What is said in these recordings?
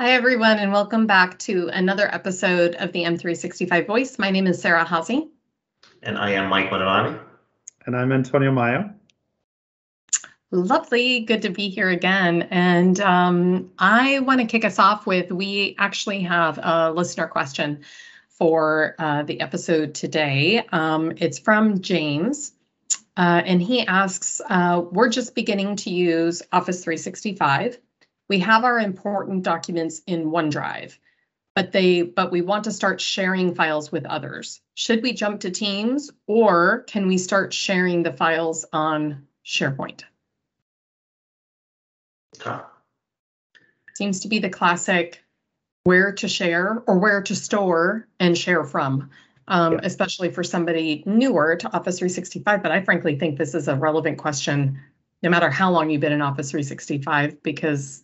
Hi, everyone, and welcome back to another episode of the M365 Voice. My name is Sarah Haase. And I am Mike Maadarani. And I'm Antonio Maio. Lovely. Good to be here again. And um, I want to kick us off with we actually have a listener question for uh, the episode today. Um, it's from James. Uh, and he asks uh, We're just beginning to use Office 365 we have our important documents in OneDrive, but they but we want to start sharing files with others. Should we jump to Teams or can we start sharing the files on SharePoint? Okay. Seems to be the classic where to share or where to store and share from, um, yeah. especially for somebody newer to Office 365. But I frankly think this is a relevant question no matter how long you've been in Office 365 because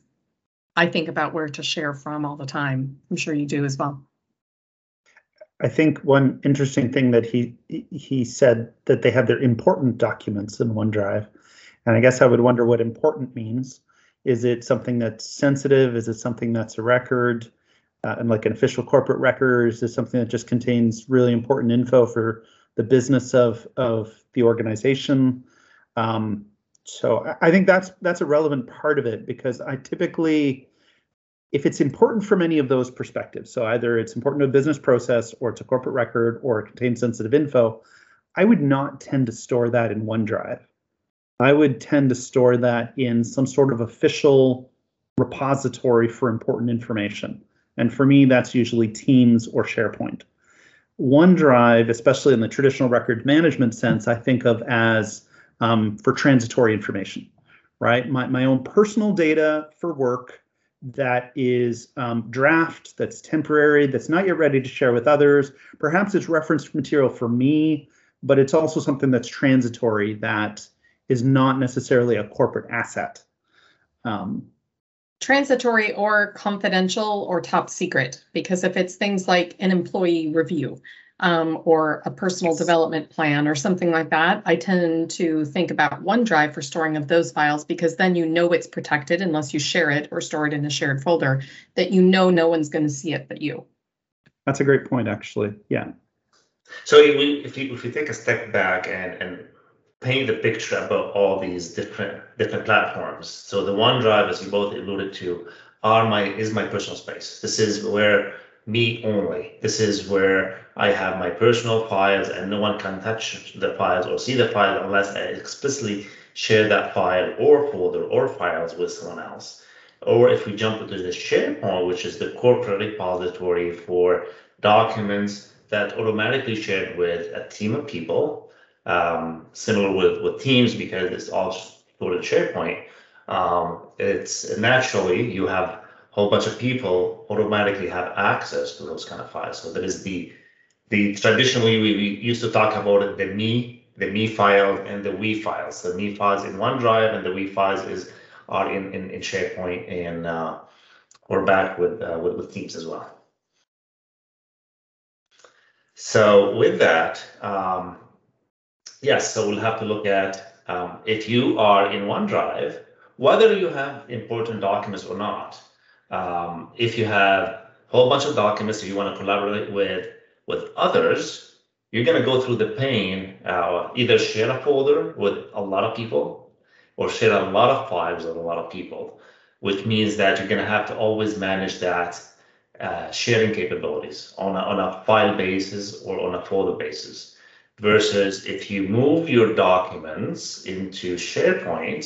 I think about where to share from all the time. I'm sure you do as well. I think one interesting thing that he he said that they have their important documents in OneDrive, and I guess I would wonder what important means. Is it something that's sensitive? Is it something that's a record, uh, and like an official corporate record? Is it something that just contains really important info for the business of of the organization? Um, so I think that's that's a relevant part of it because I typically if it's important from any of those perspectives, so either it's important to a business process or it's a corporate record or it contains sensitive info, I would not tend to store that in OneDrive. I would tend to store that in some sort of official repository for important information. And for me, that's usually Teams or SharePoint. OneDrive, especially in the traditional record management sense, I think of as um, for transitory information, right? My, my own personal data for work that is um, draft, that's temporary, that's not yet ready to share with others. Perhaps it's reference material for me, but it's also something that's transitory that is not necessarily a corporate asset. Um, transitory or confidential or top secret, because if it's things like an employee review, um, or a personal development plan or something like that, I tend to think about OneDrive for storing of those files because then you know it's protected unless you share it or store it in a shared folder that you know no one's going to see it but you. That's a great point, actually. Yeah. So if you if you take a step back and and paint the picture about all these different different platforms. So the OneDrive, as you both alluded to, are my is my personal space. This is where me only. This is where I have my personal files and no one can touch the files or see the file unless I explicitly share that file or folder or files with someone else. Or if we jump into the SharePoint, which is the corporate repository for documents that automatically shared with a team of people, um, similar with, with Teams because it's all stored in SharePoint. Um, it's naturally you have a whole bunch of people automatically have access to those kind of files. So that is the the traditionally we, we used to talk about the me the me file and the we files. The me files in OneDrive and the we files is are in in, in SharePoint and uh, we're back with, uh, with with Teams as well. So with that, um, yes, so we'll have to look at um, if you are in OneDrive, whether you have important documents or not um, if you have a whole bunch of documents that you want to collaborate with with others, you're going to go through the pain, uh, either share a folder with a lot of people or share a lot of files with a lot of people, which means that you're going to have to always manage that uh, sharing capabilities on a, on a file basis or on a folder basis. Versus if you move your documents into SharePoint,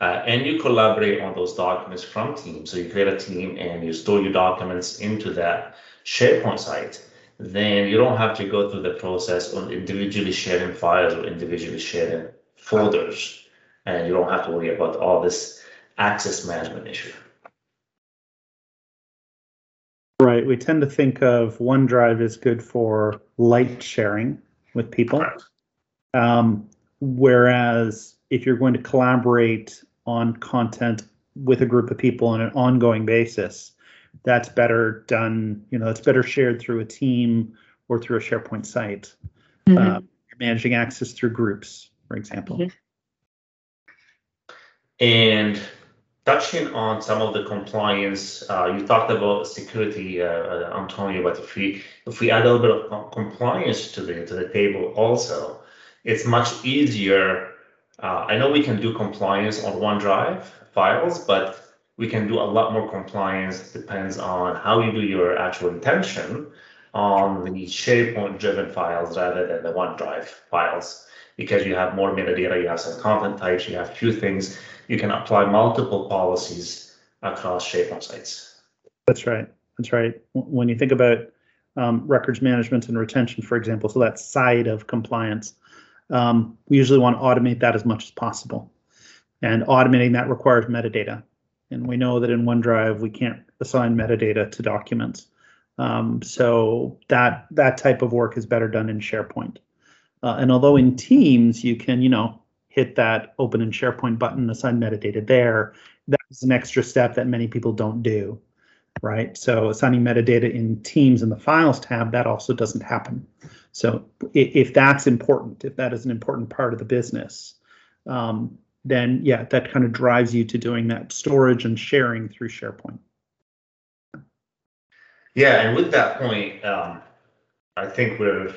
uh, and you collaborate on those documents from Teams. So you create a team and you store your documents into that SharePoint site. Then you don't have to go through the process of individually sharing files or individually sharing folders. And you don't have to worry about all this access management issue. Right. We tend to think of OneDrive as good for light sharing with people. Um, whereas if you're going to collaborate on content with a group of people on an ongoing basis that's better done you know it's better shared through a team or through a sharepoint site mm-hmm. uh, managing access through groups for example mm-hmm. and touching on some of the compliance, uh, you talked about security, uh, uh, Antonio, but if we if we add a little bit of compliance to the to the table also, it's much easier. Uh, I know we can do compliance on OneDrive files, but we can do a lot more compliance. Depends on how you do your actual intention on the SharePoint driven files rather than the OneDrive files because you have more metadata, you have some content types, you have few things. You can apply multiple policies across SharePoint sites. That's right. That's right. When you think about um, records management and retention, for example, so that side of compliance, um, we usually want to automate that as much as possible. And automating that requires metadata. And we know that in OneDrive, we can't assign metadata to documents. Um, so that that type of work is better done in SharePoint. Uh, and although in Teams you can, you know, hit that open in SharePoint button, assign metadata there, that's an extra step that many people don't do, right? So assigning metadata in Teams in the Files tab, that also doesn't happen. So if that's important, if that is an important part of the business, um, then yeah, that kind of drives you to doing that storage and sharing through SharePoint. Yeah, and with that point, um, I think we're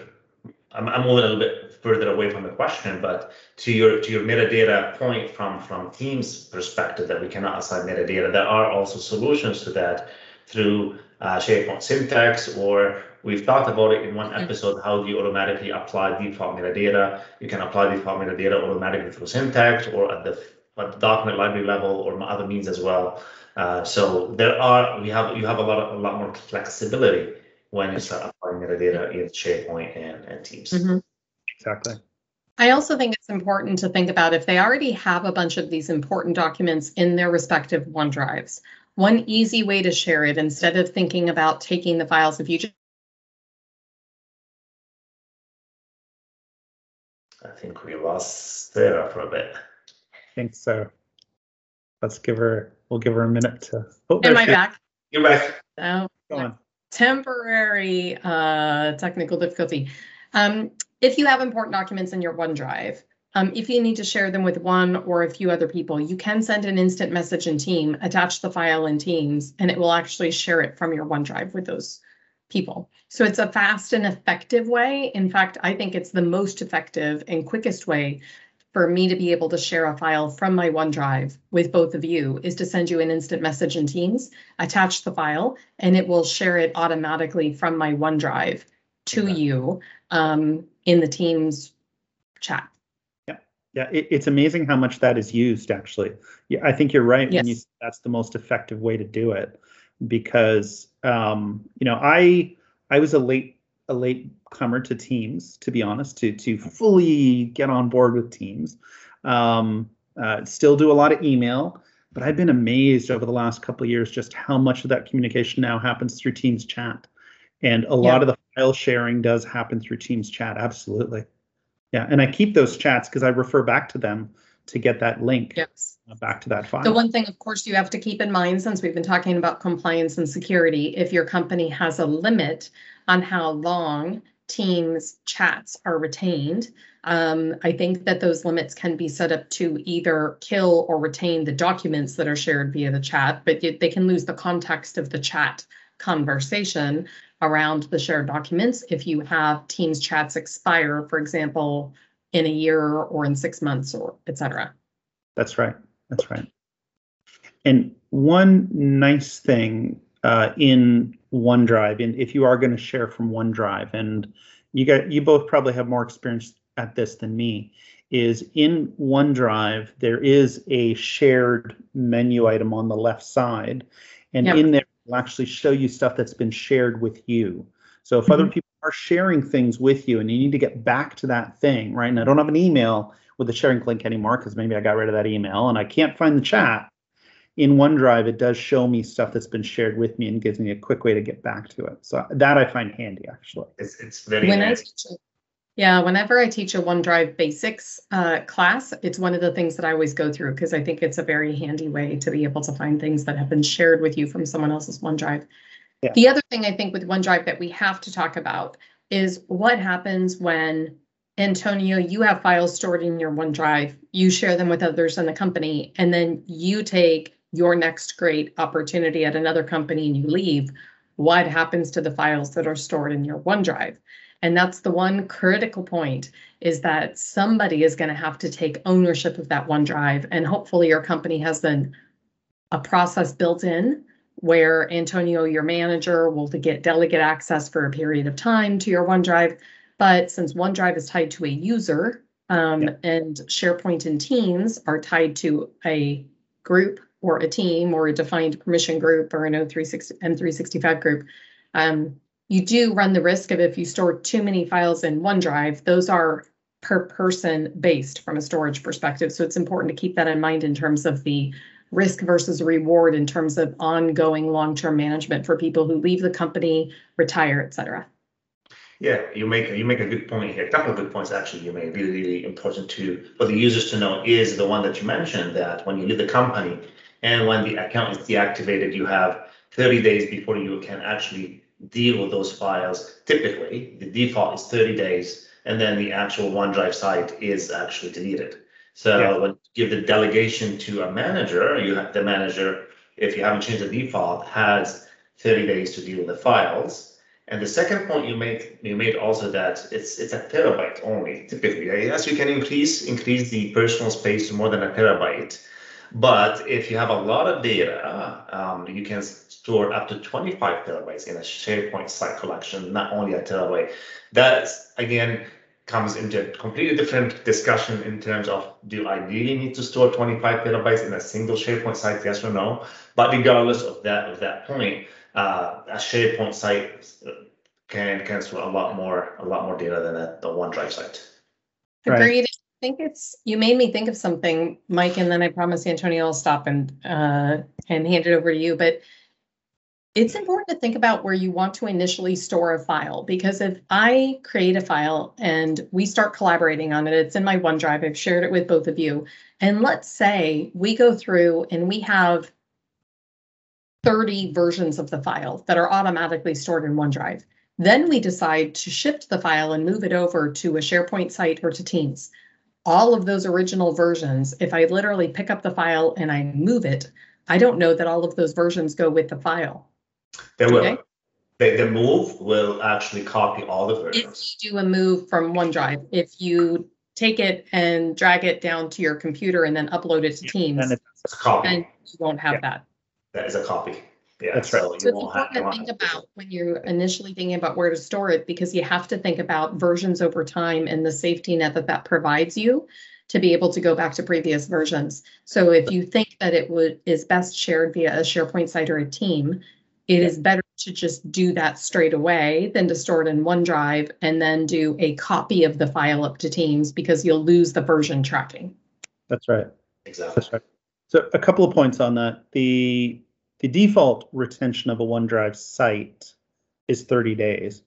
I'm, I'm moving a little bit further away from the question, but to your to your metadata point from from Teams perspective that we cannot assign metadata, there are also solutions to that through uh, SharePoint Syntex, or we've talked about it in one episode. How do you automatically apply deep default metadata? You can apply deep default metadata automatically through Syntex or at the at the document library level or other means as well. Uh, so there are we have you have a lot of, a lot more flexibility when you start applying metadata in SharePoint and, and Teams. Mm-hmm. Exactly. I also think it's important to think about if they already have a bunch of these important documents in their respective OneDrives. One easy way to share it instead of thinking about taking the files, if you just think we lost Sarah for a bit. I think so. Let's give her we'll give her a minute to. Oh, Am I back? You're back. Oh, Go on. Temporary uh, technical difficulty. Um, if you have important documents in your OneDrive, um, if you need to share them with one or a few other people, you can send an instant message in Team, attach the file in Teams, and it will actually share it from your OneDrive with those people. So it's a fast and effective way. In fact, I think it's the most effective and quickest way for me to be able to share a file from my OneDrive with both of you is to send you an instant message in Teams, attach the file, and it will share it automatically from my OneDrive to okay. you um, in the Teams chat. Yeah, yeah, it, it's amazing how much that is used. Actually, yeah, I think you're right yes. when you that's the most effective way to do it because um, you know I I was a late a late comer to Teams, to be honest, to to fully get on board with Teams. Um, uh, still do a lot of email, but I've been amazed over the last couple of years just how much of that communication now happens through Teams chat, and a lot of the file sharing does happen through Teams chat. Absolutely, yeah. And I keep those chats because I refer back to them to get that link yes. back to that file. The one thing, of course, you have to keep in mind since we've been talking about compliance and security, if your company has a limit on how long Teams chats are retained. Um, I think that those limits can be set up to either kill or retain the documents that are shared via the chat, but they can lose the context of the chat conversation around the shared documents if you have Teams chats expire, for example, in a year or in six months or etc. That's right. That's right. And one nice thing uh, in OneDrive, and if you are going to share from OneDrive, and you got you both probably have more experience at this than me, is in OneDrive there is a shared menu item on the left side, and yep. in there it will actually show you stuff that's been shared with you. So if mm-hmm. other people are sharing things with you and you need to get back to that thing, right? And I don't have an email with the sharing link anymore because maybe I got rid of that email and I can't find the chat. In OneDrive, it does show me stuff that's been shared with me and gives me a quick way to get back to it. So that I find handy actually. It's, it's very when I teach yeah, whenever I teach a OneDrive basics uh, class, it's one of the things that I always go through because I think it's a very handy way to be able to find things that have been shared with you from someone else's OneDrive. Yeah. The other thing I think with OneDrive that we have to talk about is what happens when Antonio, you have files stored in your OneDrive, you share them with others in the company, and then you take your next great opportunity at another company and you leave, what happens to the files that are stored in your OneDrive? And that's the one critical point is that somebody is going to have to take ownership of that OneDrive. And hopefully your company has a process built in where Antonio, your manager, will get delegate access for a period of time to your OneDrive. But since OneDrive is tied to a user um, yeah. and SharePoint and Teams are tied to a group or a team or a defined permission group or an O360 M365 group, um, you do run the risk of if you store too many files in OneDrive, those are per person based from a storage perspective. So it's important to keep that in mind in terms of the risk versus reward in terms of ongoing long-term management for people who leave the company, retire, et cetera. Yeah, you make you make a good point here. A couple of good points actually. You made really really important to for the users to know is the one that you mentioned that when you leave the company and when the account is deactivated, you have 30 days before you can actually deal with those files. Typically, the default is 30 days, and then the actual OneDrive site is actually deleted. So yeah. when give the delegation to a manager, you have the manager, if you haven't changed the default, has 30 days to deal with the files. And the second point you made, you made also that it's it's a terabyte only typically. Yes, you can increase increase the personal space to more than a terabyte, but if you have a lot of data, um, you can store up to 25 terabytes in a SharePoint site collection, not only a terabyte. That's again comes into a completely different discussion in terms of do I really need to store 25 petabytes in a single SharePoint site, yes or no? But regardless of that of that point, uh, a SharePoint site can can store a lot more a lot more data than a, the OneDrive site. Agreed. Right. I think it's you made me think of something, Mike, and then I promise Antonio I'll stop and uh, and hand it over to you. But it's important to think about where you want to initially store a file because if I create a file and we start collaborating on it, it's in my OneDrive, I've shared it with both of you. And let's say we go through and we have 30 versions of the file that are automatically stored in OneDrive. Then we decide to shift the file and move it over to a SharePoint site or to Teams. All of those original versions, if I literally pick up the file and I move it, I don't know that all of those versions go with the file. They will. Okay. The, the move will actually copy all the versions. If you do a move from OneDrive, if you take it and drag it down to your computer and then upload it to Teams, then it's a copy. and you won't have yeah. that. That is a copy. Yeah, that's right. So, so it's important to think about when you're initially thinking about where to store it because you have to think about versions over time and the safety net that that provides you to be able to go back to previous versions. So if you think that it would is best shared via a SharePoint site or a team, it is better to just do that straight away than to store it in OneDrive and then do a copy of the file up to Teams because you'll lose the version tracking. That's right. Exactly. That's right. So a couple of points on that. The the default retention of a OneDrive site is 30 days,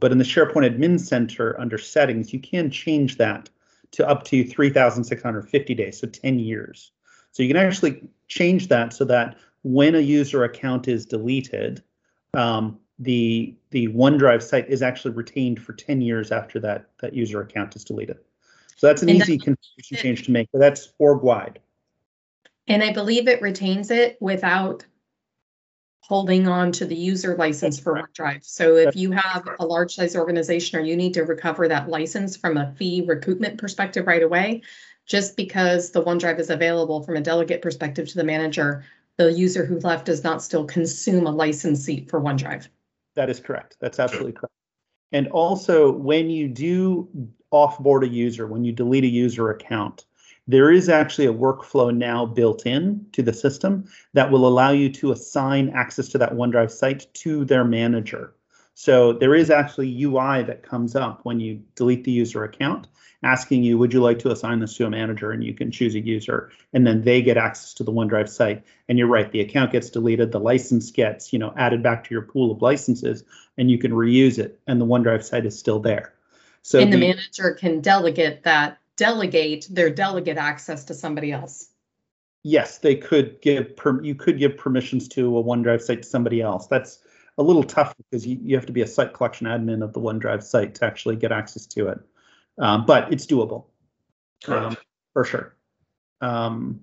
but in the SharePoint Admin Center under settings, you can change that to up to 3,650 days, so 10 years. So you can actually change that so that when a user account is deleted, um, the the OneDrive site is actually retained for 10 years after that that user account is deleted. So that's an and easy configuration change to make, but that's org wide. And I believe it retains it without holding on to the user license for OneDrive. So if you have a large size organization or you need to recover that license from a fee recoupment perspective right away, just because the OneDrive is available from a delegate perspective to the manager the user who left does not still consume a license seat for OneDrive. That is correct. That's absolutely correct. And also, when you do offboard a user, when you delete a user account, there is actually a workflow now built in to the system that will allow you to assign access to that OneDrive site to their manager. So there is actually UI that comes up when you delete the user account asking you, would you like to assign this to a manager? And you can choose a user, and then they get access to the OneDrive site. And you're right, the account gets deleted, the license gets, you know, added back to your pool of licenses, and you can reuse it, and the OneDrive site is still there. So and the, the manager can delegate that, delegate their delegate access to somebody else. Yes, they could give per, you could give permissions to a OneDrive site to somebody else. That's a little tough because you, you have to be a site collection admin of the OneDrive site to actually get access to it um, but it's doable um, for sure. Um,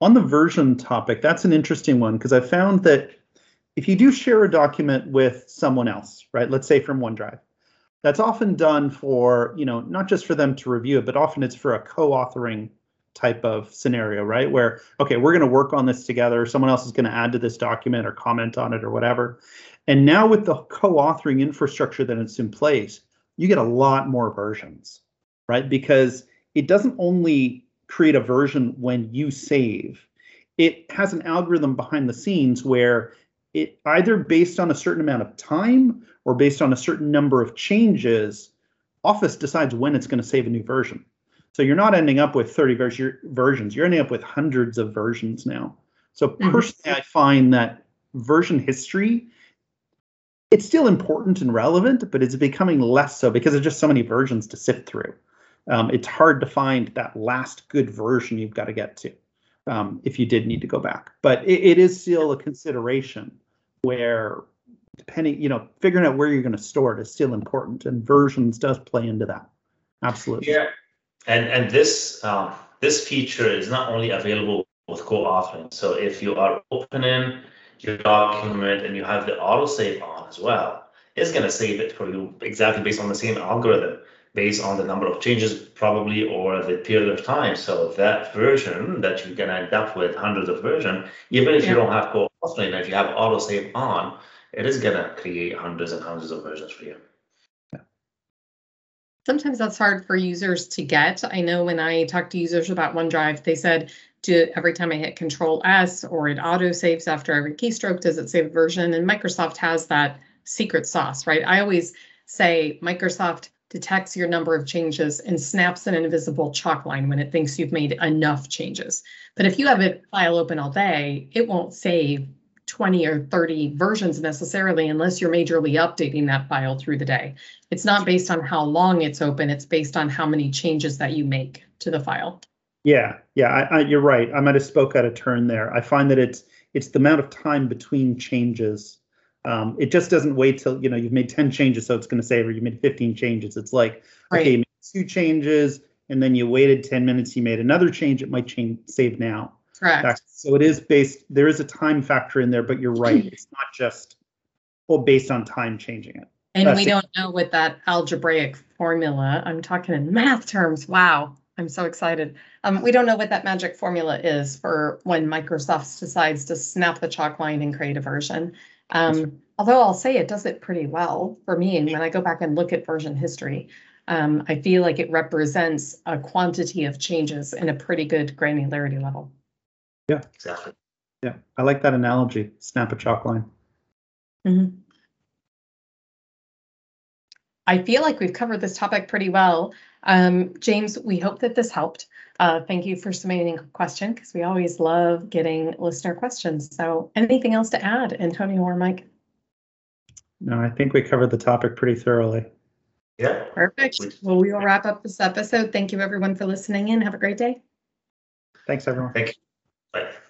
on the version topic, that's an interesting one because I found that if you do share a document with someone else, right? Let's say from OneDrive, that's often done for, you know, not just for them to review it, but often it's for a co-authoring type of scenario, right? Where, okay, we're going to work on this together. Someone else is going to add to this document or comment on it or whatever. And now with the co-authoring infrastructure that it's in place, you get a lot more versions, right? Because it doesn't only create a version when you save. It has an algorithm behind the scenes where it either based on a certain amount of time or based on a certain number of changes, Office decides when it's going to save a new version. So you're not ending up with 30 versions, you're ending up with hundreds of versions now. So mm-hmm. personally, mm-hmm. I find that version history it's still important and relevant, but it's becoming less so because there's just so many versions to sift through um, it's hard to find that last good version you've got to get to um, if you did need to go back. But it, it is still a consideration where depending, you know, figuring out where you're going to store it is still important, and versions does play into that. Absolutely. Yeah, and and this um, this feature is not only available with co-authoring. So if you are opening your document and you have the autosave on as well, it's going to save it for you exactly based on the same algorithm based on the number of changes probably or the period of time. So that version that you're gonna end up with hundreds of version, even if yeah. you don't have co-authoring, if you have autosave on, it is gonna create hundreds and hundreds of versions for you. Sometimes that's hard for users to get. I know when I talked to users about OneDrive, they said, do every time I hit Control S or it auto saves after every keystroke, does it save a version? And Microsoft has that secret sauce, right? I always say Microsoft detects your number of changes and snaps an invisible chalk line when it thinks you've made enough changes. But if you have a file open all day, it won't save 20 or 30 versions necessarily unless you're majorly updating that file through the day. It's not based on how long it's open, it's based on how many changes that you make to the file. Yeah, yeah, I, I, you're right. I might have spoke out of turn there. I find that it's it's the amount of time between changes um, it just doesn't wait till you know you've made 10 changes, so it's going to say, or you made 15 changes. It's like right. okay, two changes, and then you waited 10 minutes, you made another change. It might change save now. Correct. So it is based. There is a time factor in there, but you're right. it's not just well based on time changing it. And That's we don't know what that algebraic formula. I'm talking in math terms. Wow. I'm so excited. Um, we don't know what that magic formula is for when Microsoft decides to snap the chalk line and create a version. Um, although I'll say it does it pretty well for me. And when I go back and look at version history, um, I feel like it represents a quantity of changes in a pretty good granularity level. Yeah, exactly. Yeah, I like that analogy. Snap a chalk line. Mm-hmm. I feel like we've covered this topic pretty well. Um, James, we hope that this helped. Uh, thank you for submitting a question because we always love getting listener questions. So anything else to add, Antonio or Mike? No, I think we covered the topic pretty thoroughly. Yeah. Perfect. Well, we will wrap up this episode. Thank you everyone for listening in. Have a great day. Thanks everyone. Thank you. Bye.